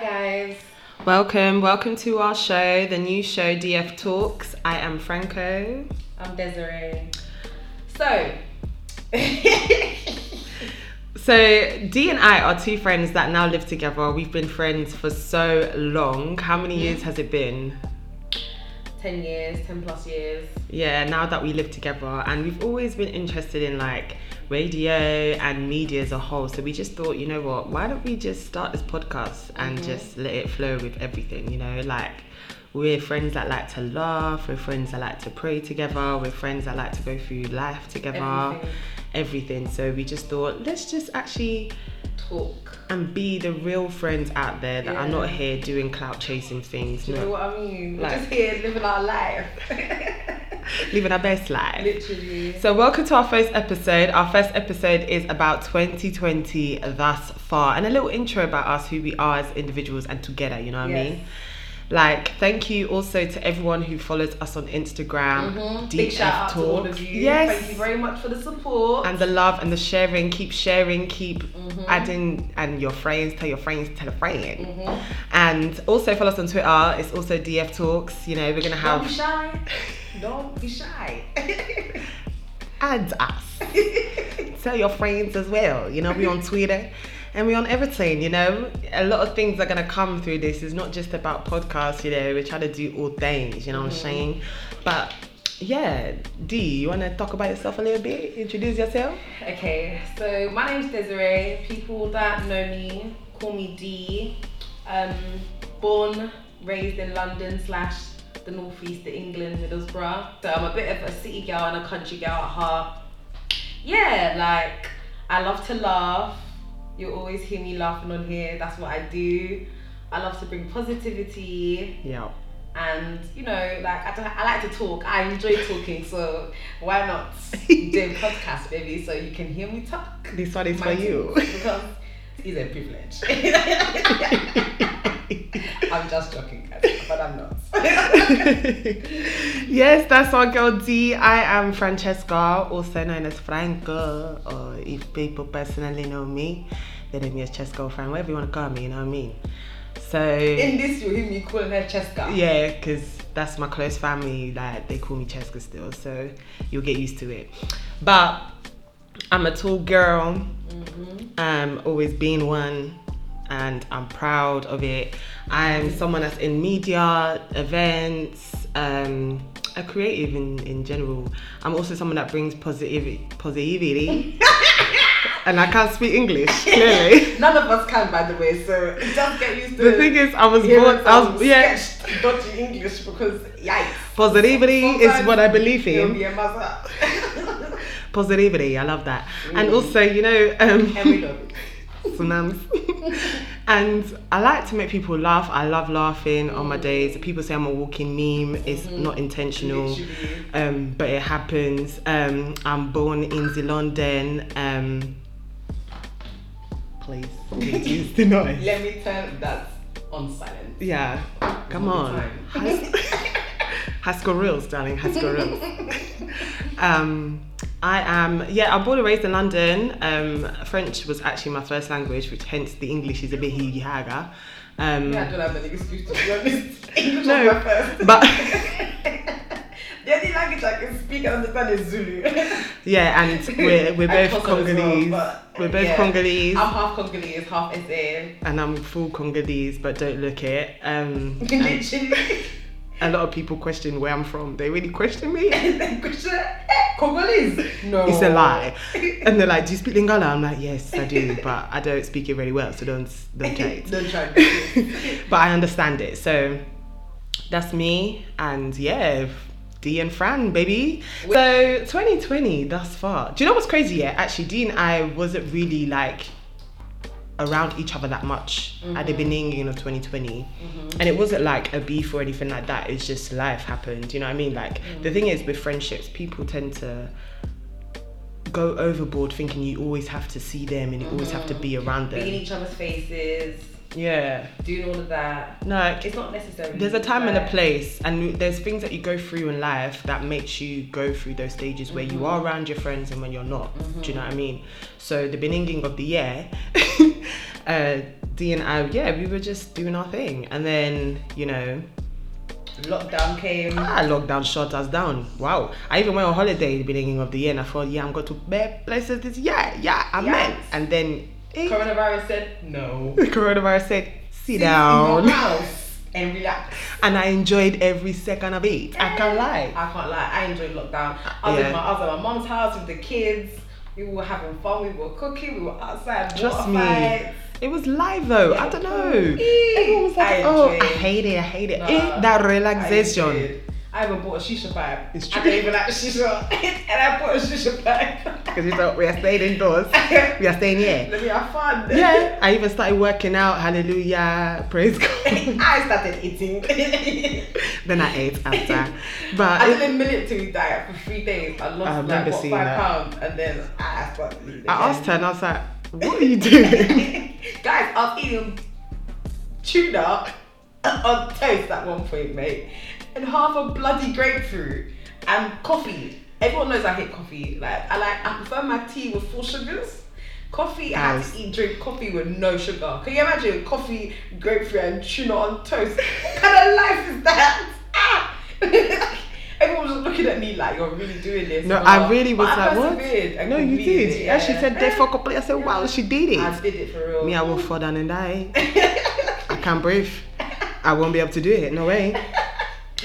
guys. Welcome, welcome to our show, the new show DF Talks. I am Franco. I'm Desiree. So, So D and I are two friends that now live together. We've been friends for so long. How many years has it been? 10 years, 10 plus years. Yeah, now that we live together, and we've always been interested in like radio and media as a whole. So we just thought, you know what? Why don't we just start this podcast and mm-hmm. just let it flow with everything? You know, like we're friends that like to laugh. We're friends that like to pray together. We're friends that like to go through life together. Everything. everything. So we just thought, let's just actually Talk. and be the real friends out there that are not here doing clout chasing things, Do you know what I mean? We're Like- just here living our life. living our best life. Literally. So welcome to our first episode. Our first episode is about 2020 thus far, and a little intro about us, who we are as individuals and together. You know what I mean? Like, thank you also to everyone who follows us on Instagram. Mhm. DF Big shout out to all of you. Yes. Thank you very much for the support. and the love and the sharing. Keep sharing. Keep Mhm. adding and your friends tell your friends tell a friend. Mhm. And also follow us on Twitter. It's also DF Talks. You know, we're gonna have. Don't be shy. Don't be shy. add us. Tell your friends as well. You know, we're on Twitter and we're on everything. You know, a lot of things are gonna come through this. It's not just about podcasts. You know, we're trying to do all things. You know what I'm saying? But yeah, D, you wanna talk about yourself a little bit? Introduce yourself. Okay, so my name's Desiree. People that know me call me D. Um, born, raised in London slash the northeast of England, Middlesbrough. So I'm a bit of a city girl and a country girl at heart. Yeah, like I love to laugh. You'll always hear me laughing on here. That's what I do. I love to bring positivity Yeah. and you know like I, I like to talk i enjoy talking so why not do a podcast baby so you can hear me talk This one is My for you. because it's a privilege i'm just joking guys but i'm not yes, that's our girl D. I am Francesca, also known as Franco, or if people personally know me, they know me as Chesco or Fran, whatever you want to call me, you know what I mean? So, in this you'll hear me calling her cheska yeah, because that's my close family, like they call me Cheska still, so you'll get used to it. But I'm a tall girl, mm-hmm. um, always being one, and I'm proud of it. I'm someone that's in media, events, um, a creative in, in general. I'm also someone that brings positivity, positivity. and I can't speak English clearly. none of us can by the way so just get used to it. The thing is, I was born. I was yeah. sketched dodgy english because yikes Positivity is what I believe in. be Positivity, I love that. And Mm. also, you know, um, and we love it tsunamis. and I like to make people laugh. I love laughing on my days. People say I'm a walking meme. It's not intentional, um, but it happens. Um, I'm born in the London. Um, please, reduce the noise. Let me turn that on silent. Yeah, come on. time. Has- Haskell Reels, darling. Haskell Reels. um, I am, yeah, I'm born and raised in London. Um, French was actually my first language, which hence the English is a bit hiyaga. Um, Yeah, I don't have any excuse to be honest. English No, was my first. but the only language I can speak and understand is Zulu. yeah, and we're, we're both Xhosa as well, Congolese. we're both yeah. Congolese. I'm half Congolese, half SA. and I'm full Congolese, but don't look it. Um, and Literally. A lot of people question where I'm from. They really question me. question, eh, Congolese? No. It's a lie. And they're like, "Do you speak Lingala?" I'm like, "Yes, I do, but I don't speak it very well, so don't don't try it." Don't try it. but I understand it. So that's me, and yeah, D and Fran, baby. So 2020 thus far. Do you know what's crazy? Yeah, actually, D and I wasn't really like around each other that much at the mm-hmm. beginning of 2020 mm-hmm. and it wasn't like a beef or anything like that. It's just life happened you know what i mean? Like the mm. thing is with friendships people tend to go overboard thinking you always have to see them and you always have to be mm-hmm. around them. Being in each other's faces, yeah. Doing all of that. no It's not necessary. there's a time and a place and there's things that you go through in life that makes you go through those stages where you are around your friends and when you're not. Do you know what i mean? So the beginning of the year uh D and I, yeah, we were just doing our thing, and then you know, Lockdown came. ah, lockdown shut us down. Wow, I even went on holiday at the beginning of the year, and I thought, yeah, I'm going to bad places this year. Yeah, I'm Yes. And then eh, Coronavirus said no. coronavirus said, sit down, in your house and relax. and I enjoyed every second of it. I can't lie. I can't lie. I enjoyed lockdown. I was, Yeah. at, my, I was at my mom's house with the kids. We were having fun. We were cooking. We were outside. Trust me. fights. It was live though. Yeah, I don't know. Everyone was like, I "Oh, I hate it. I hate it." Eh, that relaxation. enjoyed. I even bought a shisha bag. It's I true. don't even like shisha, and I bought a shisha bag. Because we thought we are staying indoors. we are staying here. Let me have fun. Yeah. I even started working out. Hallelujah. Praise God. I started eating. then I ate after. But I did a military diet for three days. I lost I like what, five that. pounds, and then I started. I asked her and I was like, "What are you doing?" Guys, I was eating tuna on toast at one point, mate, and half a bloody grapefruit and coffee. Everyone knows I hate coffee. Like I like, I prefer my tea with full sugars. Coffee, I have to eat drink coffee with no sugar. Can you imagine coffee, grapefruit, and tuna on toast? what kind of life is that? Ah! Everyone was looking at me like you're really doing this. No, I really was like, "What?" No, you did. it, Yeah, she said there for a yeah. I said, "Wow, she did it. I did it for real. Me, I will fall down and die. I can't breathe. I won't be able to do it. No way. Ah,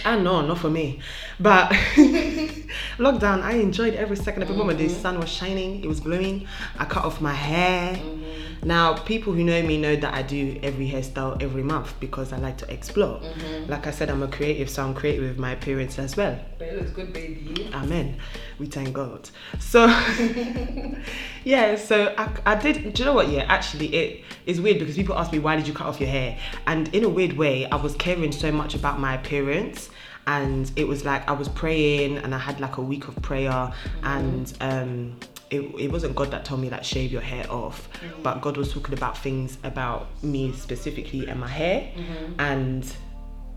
I know, not for me. But lockdown, I enjoyed every second of it. Moment the mm-hmm. sun was shining, it was glowing. I cut off my hair. Mm-hmm. Now, people who know me know that I do every hairstyle every month because I like to explore. Like I said, I'm a creative, so I'm creative with my appearance as well. But it looks good, baby. Amen. We thank God. So, yeah, so I, I did. Do you know what? Yeah, actually, it is weird because people ask me, why did you cut off your hair? And in a weird way, I was caring so much about my appearance. And it was like I was praying and I had like a week of prayer. And um, it, it wasn't God that told me, that shave your hair off. Mm-hmm. But God was talking about things about me specifically and my hair. Mm-hmm. And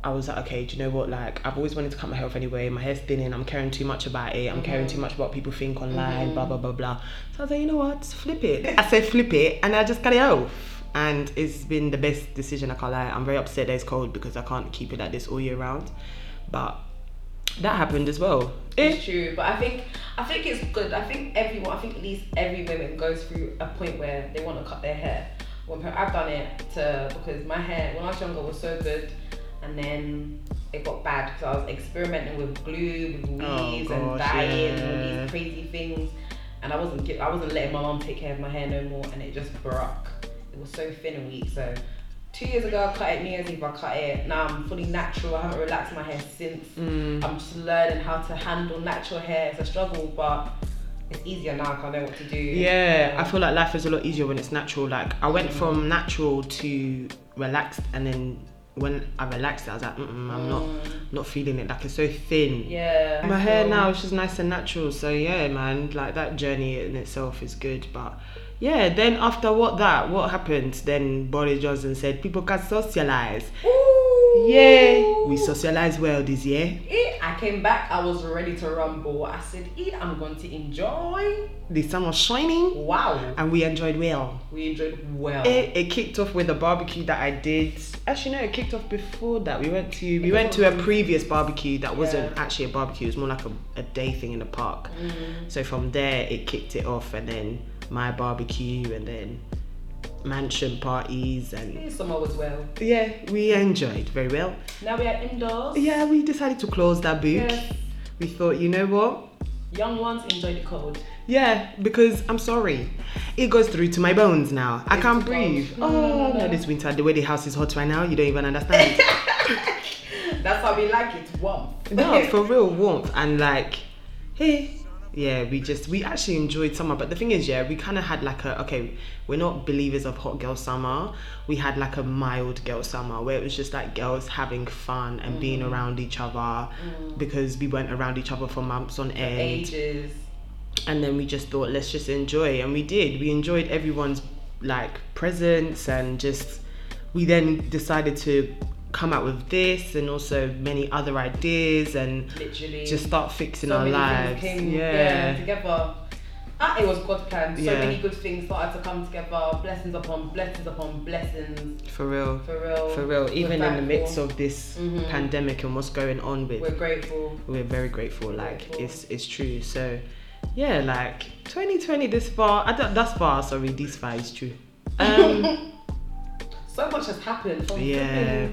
I was like, okay, do you know what? Like, I've always wanted to cut my hair off anyway. My hair's thinning. I'm caring too much about it. I'm caring too mm-hmm. much about what people think online. Blah blah blah blah. So I was like, you know what? Flip it. I said flip it, and I just cut it off. And it's been the best decision. I can't lie. I'm very upset that it's cold because I can't keep it like this all year round. But that happened as well. Eh, It's true, but I think I think it's good. I think everyone, I think at least every woman goes through a point where they want to cut their hair. When I've done it to because my hair when I was younger was so good, and then it got bad because I was experimenting with glue, with Oh, weaves and gosh, diet and all these crazy things, and I wasn't I wasn't letting my mom take care of my hair no more, and it just broke. It was so thin and weak. So two years ago I cut it. New Year's Eve I cut it. Now I'm fully natural. I haven't relaxed my hair since. mm, I'm just learning how to handle natural hair. It's a struggle, but it's easier now I know what to do. Yeah, I feel like life is a lot easier when it's natural. Like I went from natural to relaxed, and then when I relaxed, I was like, Mm-mm, I'm not not feeling it. Like it's so thin. Yeah. My hair now is just nice and natural. So yeah, man, like that journey in itself is good. But yeah, then after what that, what happened? Then Boris Johnson said people can socialize. Ooh. Yeah, we socialize well this year. I came back. I was ready to rumble. I said, eh, I'm going to enjoy. The sun was shining, Wow. and we enjoyed well. We enjoyed well. It, it kicked off with a barbecue that I did. Actually, no, it kicked off before that. We went to we It went to a previous barbecue that wasn't actually a barbecue. It was more like a, a day thing in the park. Mm. So from there, it kicked it off, and then my barbecue, and then mansion parties, and Summer was well. yeah, we enjoyed very well. Now we are indoors. Yeah, we decided to close that book. Yes. We thought, you know what? Young ones enjoy the cold. Yeah, because I'm sorry, it goes through to my bones now. I It's can't breathe. no, oh, no, no. this winter, the way the house is hot right now, you don't even understand. That's how we like it. warm. no, for real warmth and like, hey, yeah, we just we actually enjoyed summer. But the thing is, yeah, we kind of had like a okay, we're not believers of hot girl summer. We had like a mild girl summer where it was just like girls having fun and being Mm. around each other because we weren't around each other for months on end. Ages. and then we just thought let's just enjoy and we did we enjoyed everyone's like presence and just we then decided to come out with this and also many other ideas and Literally. just start fixing so our lives came yeah. together. Ah, it was God's plan. So Yeah. many good things started to come together. Blessings upon blessings upon blessings. For real. For real. For real. Even in the midst of this Mhm. pandemic and what's going on with We're grateful. we're very grateful. Like Grateful. it's it's true. So yeah, like 2020 this far. I don't thus far. Sorry, this far is true. Um, So much has happened from Yeah.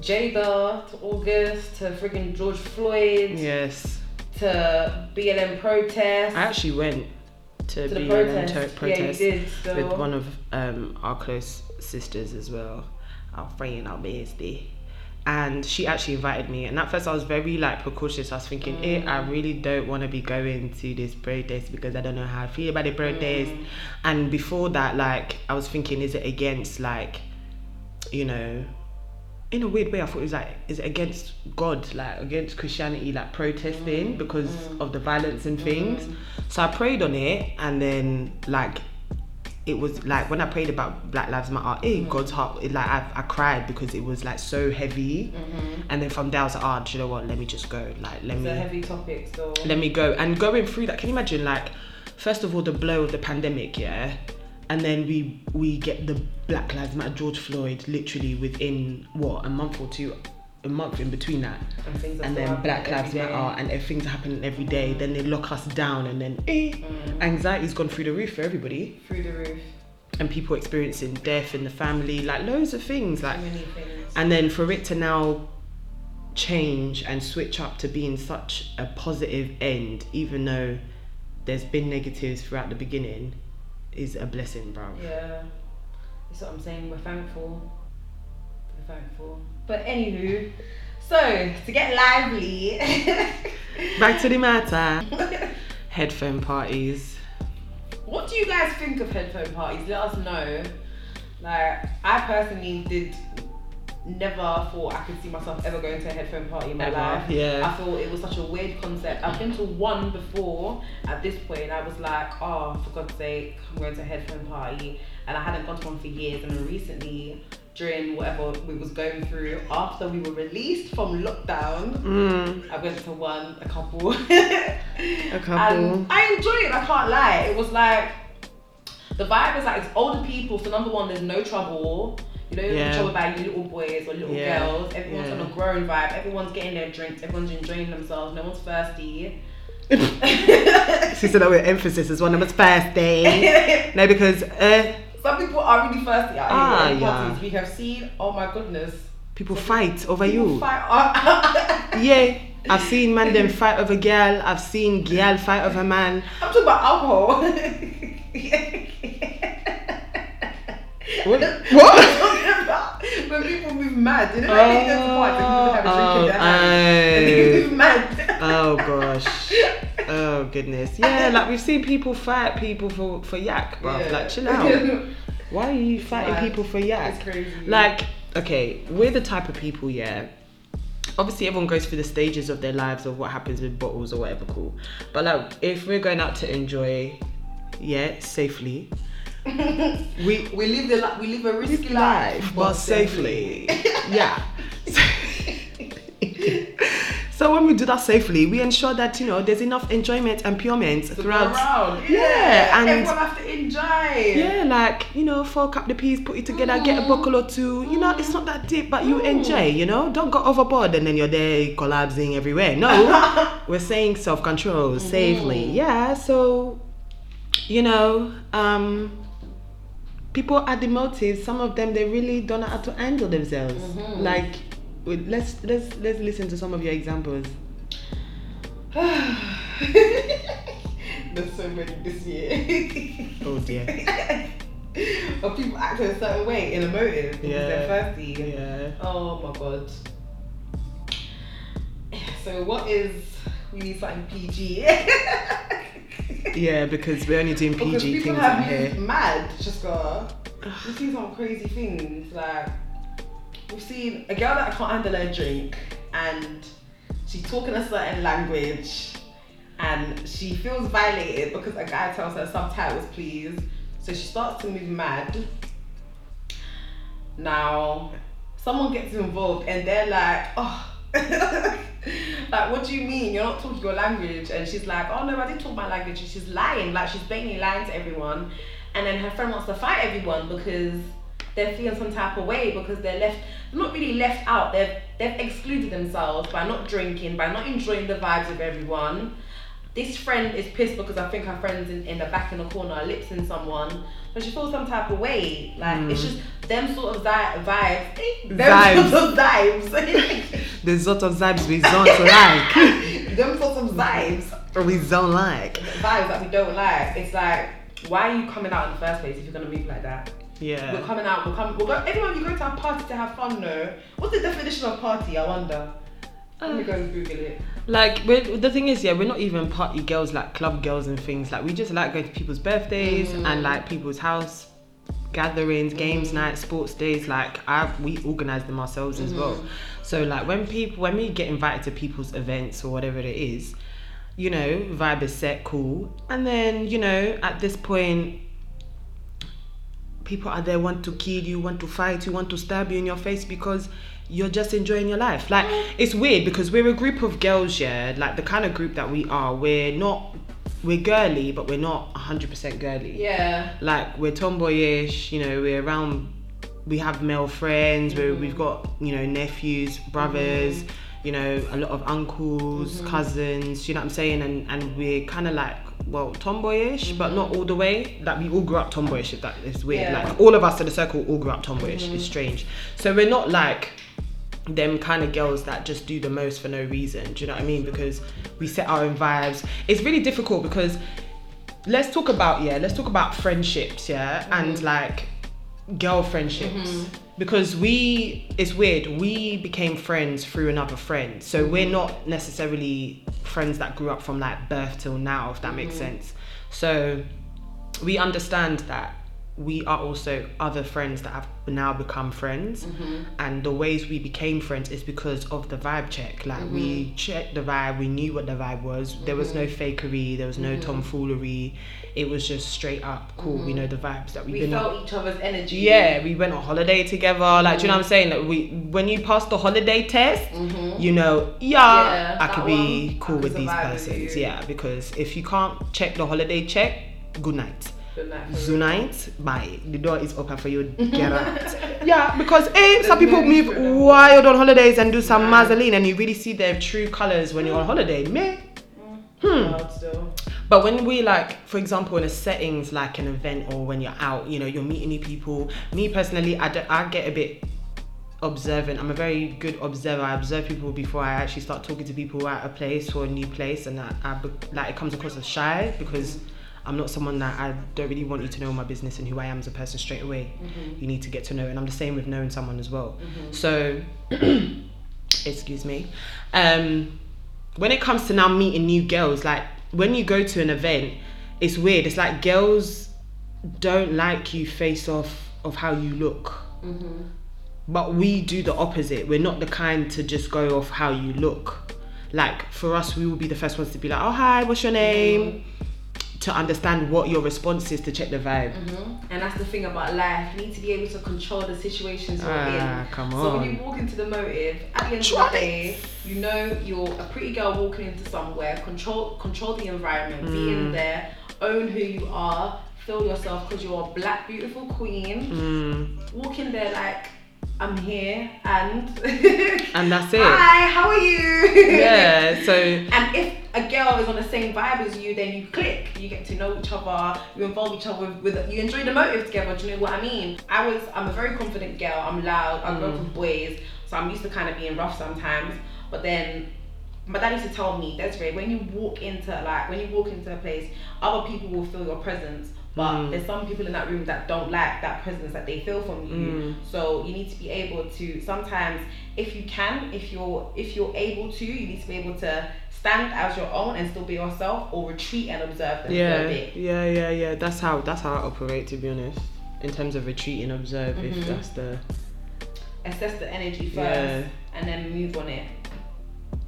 Jada to August to friggin' George Floyd yes, to BLM protests. I actually went to, to BLM protest. to- Yeah, did. So. with one of um, our close sisters as well, our friend, our bestie. And she actually invited me. And at first, I was very like precautious. I was thinking, eh, I Mm. really don't want to be going to this protest because I don't know how I feel about the protest. Mm. And before that, like, I was thinking, is it against like, you know, in a weird way, I thought it was like, is it against God, like against Christianity, like protesting Mm. because of the violence and things. So I prayed on it, and then like it was like when I prayed about Black Lives Matter, eh, Mm. God's heart, it, like I, I cried because it was like so heavy. Mhm. And then from there, I was like, oh, do you know what? Let me just go. Like, let It's me heavy topic still. let me go and going through that can you imagine like first of all the blow of the pandemic yeah and then we we get the black lives matter george floyd literally within what a month or two a month in between that and things and then black lives matter and everything's happening every day then they lock us down and then eh, Mm. anxiety's gone through the roof for everybody through the roof. and people experiencing death in the family like loads of things like many things. and then for it to now change and switch up to being such a positive end, even though there's been negatives throughout the beginning, is a blessing, bro. Yeah, that's what I'm saying. We're thankful. We're thankful. But anywho, so to get lively, Back to the matter. Headphone parties. what do you guys think of headphone parties? Let us know. Like, I personally did never thought I could see myself ever going to a headphone party in my Ever, life. yeah. I thought it was such a weird concept. I've been to one before at this point. I was like, oh, for God's sake, I'm going to a headphone party. And I hadn't gone to one for years. And recently, during whatever we was going through, after we were released from lockdown, Mm, I went to one, a couple. a couple. And I enjoyed it, I can't lie. It was like, the vibe is like it's older people, so number one, there's no trouble. You know, Yeah. about you little boys or little Yeah. girls. Everyone's Yeah. on a grown vibe. Everyone's getting their drinks. Everyone's enjoying themselves. No one's thirsty. she said that with emphasis as one of us first day. No, because uh, Some people are really thirsty out Ah, here. yeah. We have seen. Oh my goodness. people fight over People you. Fight. Yeah, I've seen man them fight over girl. I've seen girl fight over man. I'm talking about alcohol. What? What? talking about when people move mad. You know, like they go to parties and people have a drink in their Oh, hand. And they move mad. Oh, oh, oh gosh. Oh goodness. Yeah, like we've seen people fight people for for yak, bro. Yeah. Like chill out. Why are you fighting people for yak? It's crazy. Like, okay, we're the type of people, yeah. Obviously, everyone goes through the stages of their lives of what happens with bottles or whatever, cool. But like, if we're going out to enjoy, yeah, safely, we we live the we live a risky life, life, but safely. yeah. so when we do that safely, we ensure that you know there's enough enjoyment and purement go throughout. Yeah, Yeah, and- everyone have to enjoy. Yeah, like you know, fork up the peas, put it together, get a Mm. buckle or two. You know, it's not that deep, but you enjoy. You know, don't go overboard and then you're there collapsing everywhere. No, we're saying self control, safely. Mm. Yeah, so you know, um, people add the motives. Some of them they really don't know how to handle themselves. Mhm. Like, let's let's let's listen to some of your examples. There's so many this year. Oh dear. of people acting a certain way in a motive because Yeah. they're thirsty. Yeah. Oh my god. So what is we need something PG? Yeah, because we're only doing because PG people things have out here. mad. Just got we've seen some crazy things. Like we've seen a girl that can't handle her drink and she's talking a certain language and she feels violated because a guy tells her subtitles please. So she starts to move mad. Now someone gets involved and they're like, oh like, what do you mean? You're not talking your language. And she's like, oh no, I did talk my language. And she's lying. Like, she's blatantly lying to everyone. And then her friend wants to fight everyone because they're feeling some type of way because they're left, not really left out. They've, they've excluded themselves by not drinking, by not enjoying the vibes of everyone. This friend is pissed because I think her friend's in, in the back in the corner, lips in someone. but she feels some type of way. Like, it's mm. just them sort of zi- vibes. Eh, them Vibes. sort of vibes. The sort of vibes we don't like. them sort of vibes, we don't like. vibes that we don't like. It's like, why are you coming out in the first place if you're gonna move like that? Yeah. We're coming out. We're coming. We're go, anyone you go to a party to have fun, no. What's the definition of party? I wonder. Let me go and Google it. Like we're, the thing is, yeah, we're not even party girls like club girls and things. Like we just like going to people's birthdays mm. and like people's house gatherings, games mm. nights, sports days. Like I, we organize them ourselves as well. Mm. So like when people, when we get invited to people's events or whatever it is, you know, vibe is set, cool, and then you know at this point. People are there want to kill you, want to fight you, want to stab you in your face because you're just enjoying your life. Like it's weird because we're a group of girls, yeah. Like the kind of group that we are, we're not we're girly, but we're not hundred percent girly. Yeah. Like we're tomboyish, you know, we're around we have male friends, we we've mm. got, you know, nephews, brothers, mm-hmm. you know, a lot of uncles, mm-hmm. cousins, you know what I'm saying? And and we're kinda like well, tomboyish, but not mm-hmm. all the way. Like we all grew up tomboyish, if that is weird. Yeah. Like all of us in the circle all grew up tomboyish. It's strange. So we're not like them kind of girls that just do the most for no reason. Do you know what I mean? Because we set our own vibes. It's really difficult because let's talk about yeah, let's talk about friendships, yeah, mm-hmm. and like girl friendships. Mm-hmm. Because we it's weird, we became friends through another friend. So we're mm-hmm. not necessarily friends that grew up from like birth till now, if that makes sense. So we understand that we are also other friends that have now become friends mm-hmm. and the ways we became friends is because of the vibe check like we mm-hmm. checked the vibe we knew what the vibe was there was no mm-hmm. fakery there was no tomfoolery it was just straight up cool we know the vibes that we've We been on felt each other's energy. yeah, we went on holiday together. Like, do you know what I'm saying? Like, we when you pass the holiday test, you know, yeah, Mm-hmm. Yeah, I could be cool with these persons. Yeah, because if you can't check the holiday check, good night. Good night. for Good bye. The door is open for you. Get out. yeah, because eh, some people no move wild on holidays and do some mazzoline, and you really see their true colors when you're on mm. holiday. Me. Mm. Hmm. Wild still. But when we like, for example, in a settings like an event or when you're out, you know, you're meeting new people. Me personally, I, don't- I get a bit observant. I'm a very good observer. I observe people before I actually start talking to people at a place or a new place, and I, I like it comes across as shy because mm. I'm not someone that I don't really want you to know my business and who I am as a person straight away. Mm-hmm. You need to get to know, and I'm the same with knowing someone as well. Mm-hmm. So, excuse me. Um, when it comes to now meeting new girls, like when you go to an event, it's weird. It's like girls don't like you face off of how you look. Mm-hmm. But we do the opposite. We're not the kind to just go off how you look. Like for us, we will be the first ones to be like, "Oh hi, what's your name?" To understand what your response is to check the vibe. And that's the thing about life. You need to be able to control the situations you're Ah, in. come So when you walk into the motive, at the end Try of the day, you know you're a pretty girl walking into somewhere. Control control the environment. Be Mm. in there. Own who you are. Feel yourself because you're a black beautiful queen. Mm, Walk in there like I'm here and and that's it. Hi, how are you? Yeah. So And if a girl is on the same vibe as you, then you click. You get to know each other. You involve each other with, with you enjoy the motive together. Do you know what I mean? I was I'm a very confident girl. I'm loud. I up with mm. boys, so I'm used to kind of being rough sometimes. But then my dad used to tell me, Desiree, when you walk into like when you walk into a place, other people will feel your presence. But mm. there's some people in that room that don't like that presence that they feel from you. Mm. So you need to be able to sometimes, if you can, if you're if you're able to, you need to be able to stand as your own and still be yourself, or retreat and observe them for a yeah, bit. yeah, yeah, yeah. That's how that's how I operate. To be honest, in terms of retreat and observe, if that's the Assess the energy first, Yeah. and then move on it.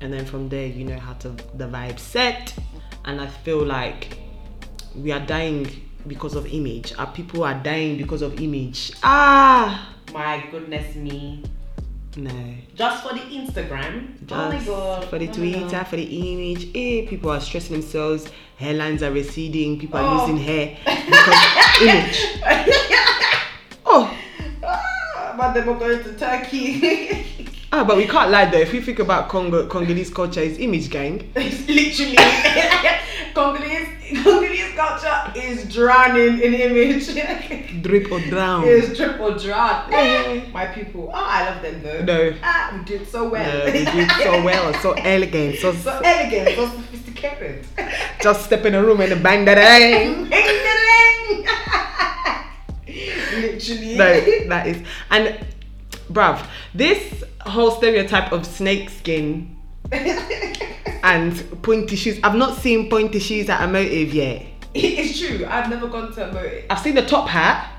and then from there you know how to the vibe set and i feel like we are dying because of image our people are dying because of image ah My goodness me. No. Just for the Instagram. Just oh my god. for the Oh Twitter, for the image. Eh, people are stressing themselves. Hairlines are receding. People are Oh. losing hair because image. Oh, Ah, but they were going to Turkey. ah, but we can't lie though. If you think about Congo, Congolese culture, is image gang. it's literally Congolese Congolese culture is drowning in image. Drip or drown. is triple drown. My people. Oh, I love them though. No. Ah, we did so well. No, they did so well, so elegant, so, so elegant, so sophisticated. just step in a room and bang that ass. Literally. No, that is and bruv, this whole stereotype of snake skin and pointy shoes. I've not seen pointy shoes at a motive yet. It's true. I've never gone to a motive. I've seen the top hat.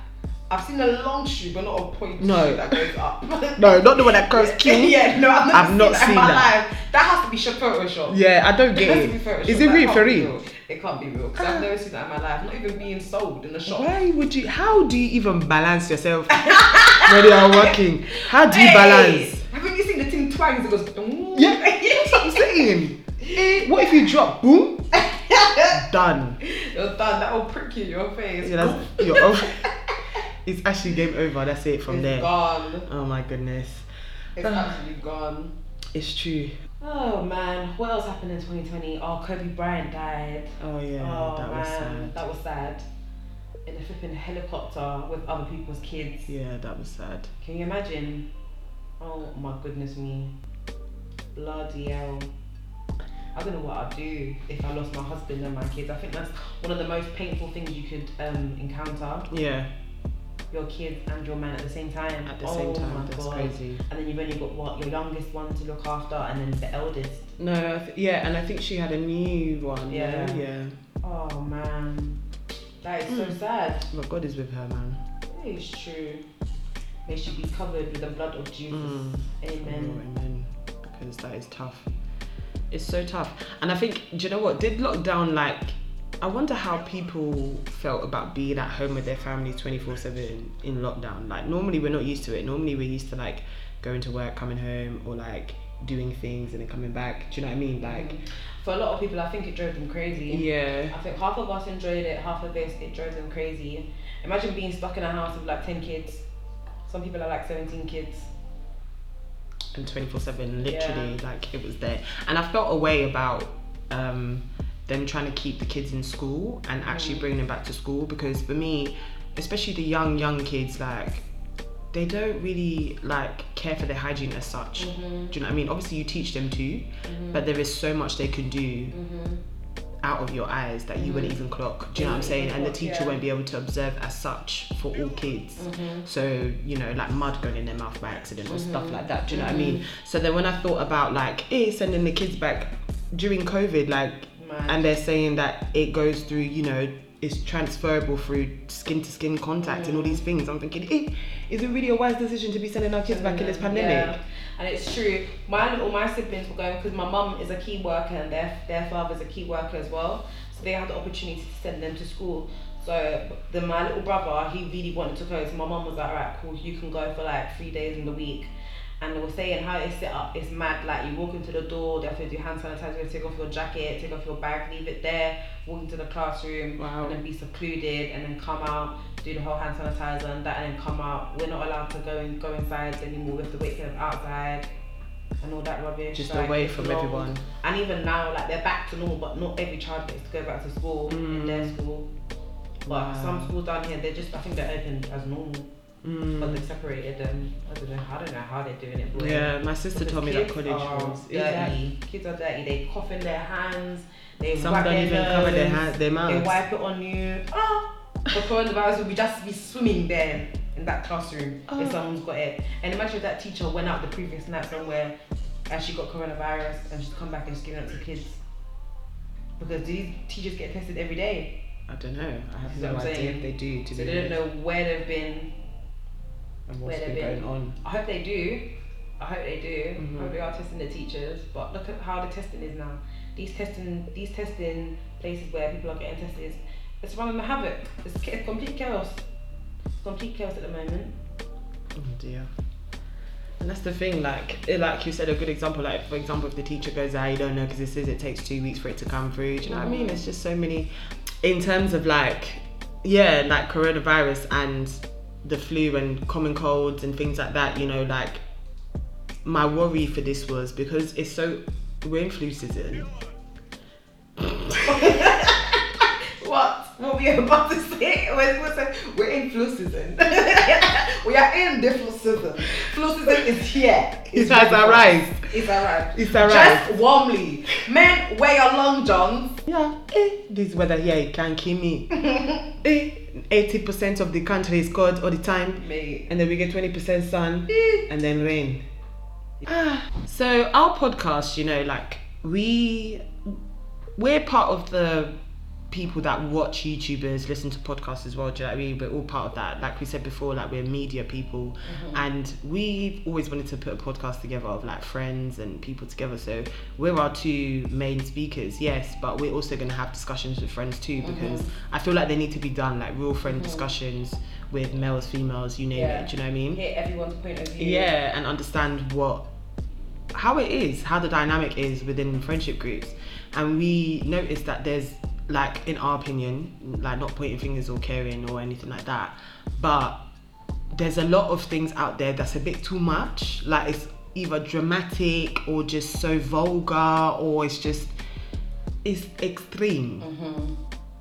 I've seen a long shoe, but not a pointy No. shoe that goes up. No, not the one that curves cute. yeah, no, I've, I've not that in seen my that. Life. That has to be sh- Photoshop. Yeah, I don't get has to be it. Is it That for real? It can't be real because I've never seen that in my life. Not even being sold in the shop. Why would you? How do you even balance yourself when you are working? How do you Hey, balance? Haven't you seen the thing twangs? It goes. "Mm." Yeah, that's what I'm saying. Eh, what if you drop? Boom, done. You're done. That will prick you in your face. Yeah, that's, you're over. It's actually game over. That's it from it's there. gone. Oh my goodness. It's actually gone. It's true. Oh man, what else happened in 2020? Oh, Kobe Bryant died. Oh yeah, oh that man, was sad. that was sad. In a flipping helicopter with other people's kids. Yeah, that was sad. Can you imagine? Oh my goodness me. Bloody hell. I don't know what I'd do if I lost my husband and my kids. I think that's one of the most painful things you could um, encounter. Yeah, Your kids and your man at the same time. at the oh same time, that's God. crazy. And then you've only got what your youngest one to look after, and then the eldest. No, I th- yeah, and I think she had a new one. Yeah. Yeah, yeah. Oh man, that is so Mm. sad. But God is with her, man. It is true. May she be covered with the blood of Jesus. Mm. Amen. Oh, amen. Because that is tough. It's so tough. And I think, do you know what? Did lockdown like I wonder how people felt about being at home with their families 24 7 in lockdown. Like, normally we're not used to it. Normally we're used to like going to work, coming home, or like doing things and then coming back. Do you know what I mean? Like, For a lot of people, I think it drove them crazy. yeah. I think half of us enjoyed it, half of this it drove them crazy. Imagine being stuck in a house with like ten kids. Some people are like seventeen kids. and 24 7 literally like it was there and i felt a way about um them trying to keep the kids in school and actually bring them back to school because for me especially the young young kids like they don't really like care for their hygiene as such. Mm-hmm. do you know what i mean? Obviously you teach them to but there is so much they can do Mm-hmm. out of your eyes that you wouldn't even clock. Do you know what i'm Mm, saying? And the teacher yeah. won't be able to observe as such for all kids. Mm-hmm. so you know like mud going in their mouth by accident or stuff Mhm. like that. Do you know what i mean? So then when i thought about like eh, sending the kids back during covid like And they're saying that it goes through you know it's transferable through skin to skin contact and all these things i'm thinking eh, is it really a wise decision to be sending our kids back in this pandemic Yeah. And it's true. My little my siblings were going because my mum is a key worker and their their father's a key worker as well. So they had the opportunity to send them to school. So then my little brother, he really wanted to go. So my mum was like, alright, cool, you can go for like three days in the week. And they were saying how it's set up, it's mad. Like you walk into the door, they have to do hand sanitizer, you have to take off your jacket, take off your bag, leave it there, walk into the classroom, Wow. and then be secluded, and then come out, do the whole hand sanitizer and that, and then come out. We're not allowed to go in, go inside anymore. We have to wait them outside, and all that rubbish. just like, away from everyone And even now, like they're back to normal, but not every child gets to go back to school in their mm. school. But Wow. some schools down here, they're just I think they're open as normal, but Mm. they separated them. I don't know. I don't know how they're doing it. But yeah my sister because told me that college are was dirty. Kids are dirty. They cough in their hands. They some wipe don't even cover their hands their mouths. They wipe it on you. Ah, the coronavirus will be just be swimming there in that classroom Oh. if someone's got it. And imagine if that teacher went out the previous night somewhere and she got coronavirus and she's come back and she's giving it to kids. Because these teachers get tested every day. i don't know i have no idea if they do to So they don't know where they've been. And what's where been they've going been. on I hope they do. I hope they do. Mhm. I hope they are testing the teachers. But look at how the testing is now. These testing these testing places where people are getting tested, it's running the havoc. It's, it's complete chaos. It's complete chaos at the moment. Oh dear. And that's the thing, like, it, like you said, a good example, like, for example, if the teacher goes, "I don't know because it says it takes two weeks for it to come through. Do you know what I mean? It's just so many, in terms of like, yeah, like coronavirus and the flu and common colds and things like that, you know, like, my worry for this was because it's so, we're in flu season. What? What were you about to say? We're, in flu season. we are in the flu season. Flu season is here. It's It has ready for us. arrived. It's arrived. It's arrived. Just warmly. Men, wear your long johns. Yeah, eh, this weather here it can kill me. eh, 80% of the country is cold all the time, Mate. and then we get 20% sun, and then rain. Ah, so our podcast, you know, like we we're part of the people that watch YouTubers, listen to podcasts as well. Do you know what I mean? We're all part of that. Like we said before, like we're media people, mm-hmm. and we've always wanted to put a podcast together of like friends and people together. So we're our two main speakers, yes, but we're also going to have discussions with friends too mm-hmm. because I feel like they need to be done, like real friend mm-hmm. discussions with males, females, you name Yeah. it. Do you know what I mean? Hear everyone's point of view. yeah and understand what how it is how the dynamic is within friendship groups and we noticed that there's like in our opinion like not pointing fingers or caring or anything like that but there's a lot of things out there that's a bit too much. Like it's either dramatic or just so vulgar or it's just it's extreme. Mm-hmm.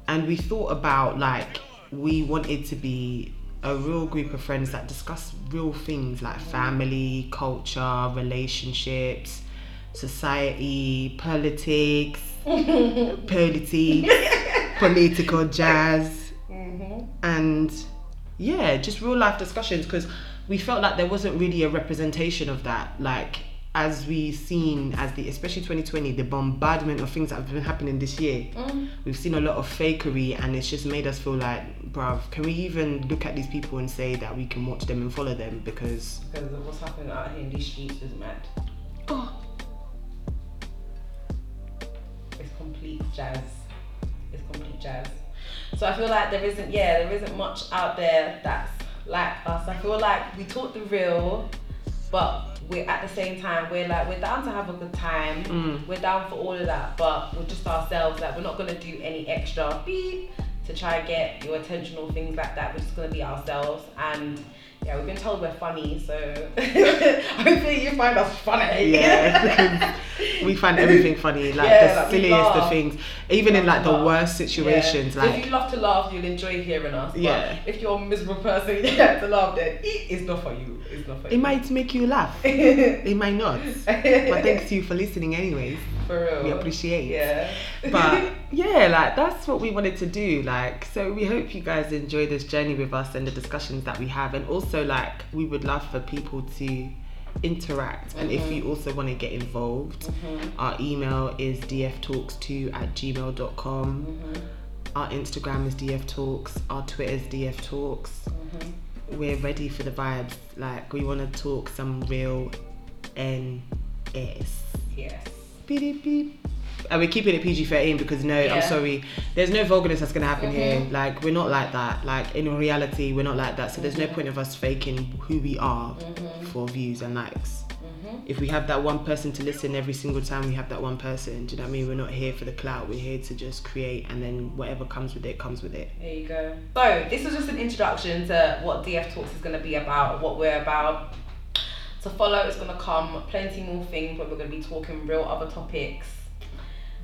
And we thought about like we wanted to be a real group of friends that discuss real things like mm. family, culture, relationships, society, politics, politics, political jazz, mm-hmm. and yeah, just real life discussions because we felt like there wasn't really a representation of that. Like as we seen as the especially 2020 the bombardment of things that have been happening this year. Mm. We've seen a lot of fakery and it's just made us feel like bruv can we even look at these people and say that we can watch them and follow them? Because Because of what's happening out here in these streets is mad. Complete jazz. It's complete jazz. So I feel like there isn't, yeah, there isn't much out there that's like us. I feel like we talk the real, but we're at the same time we're like we're down to have a good time. Mm. We're down for all of that, but we're just ourselves. Like we're not gonna do any extra beep to try and get your attention or things like that. We're just gonna be ourselves and. Yeah, we've been told we're funny, so hopefully you find us funny. yeah we find everything funny like Yeah, the like, silliest of things even in like the Laugh. worst situations Yeah. like if you love to laugh, you'll enjoy hearing us. But Yeah. if you're a miserable person, you have to laugh. Then it's not for you. It's not for it you. might make you laugh it might not but thanks to you for listening anyways for real. we appreciate Yeah. but yeah like that's what we wanted to do like so we hope you guys enjoy this journey with us and the discussions that we have and also like we would love for people to interact. And if you mm-hmm. also want to get involved mm-hmm. our email is dftalks2 at gmail.com mm-hmm. our instagram is dftalks our twitter is dftalks we're ready for the vibes like we want to talk some real ns yes. beep, beep. And we're keeping it PG 13 because no, Yeah. I'm sorry, there's no vulgarness that's gonna happen mm-hmm. here. Mhm. Like, we're not like that. Like, in reality, we're not like that. So, there's no mm-hmm. point of us faking who we are mm-hmm. for views and likes. If we have that one person to listen every single time, we have that one person. Do you know what I mean? We're not here for the clout, we're here to just create, and then whatever comes with it comes with it. There you go. So this was just an introduction to what DF Talks is going to be about, what we're about. To follow is going to come plenty more things where we're going to be talking real other topics.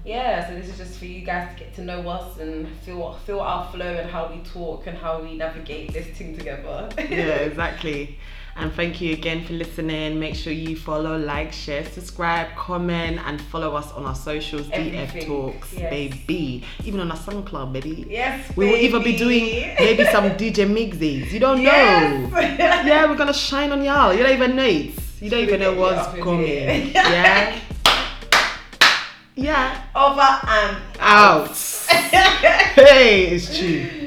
Yeah, so this is just for you guys to get to know us and feel feel our flow and how we talk and how we navigate this thing together. yeah, exactly. And thank you again for listening. Make sure you follow, like, share, subscribe, comment, and follow us on our socials. DF Talks, yes. baby. Even on our SoundCloud, baby. Yes, We will even be doing maybe some DJ mixes. You don't Yes. know. Yeah, we're gonna shine on y'all. You don't even know it. You don't even know what's coming. Yeah. Yeah. Over and Out. hey, it's true.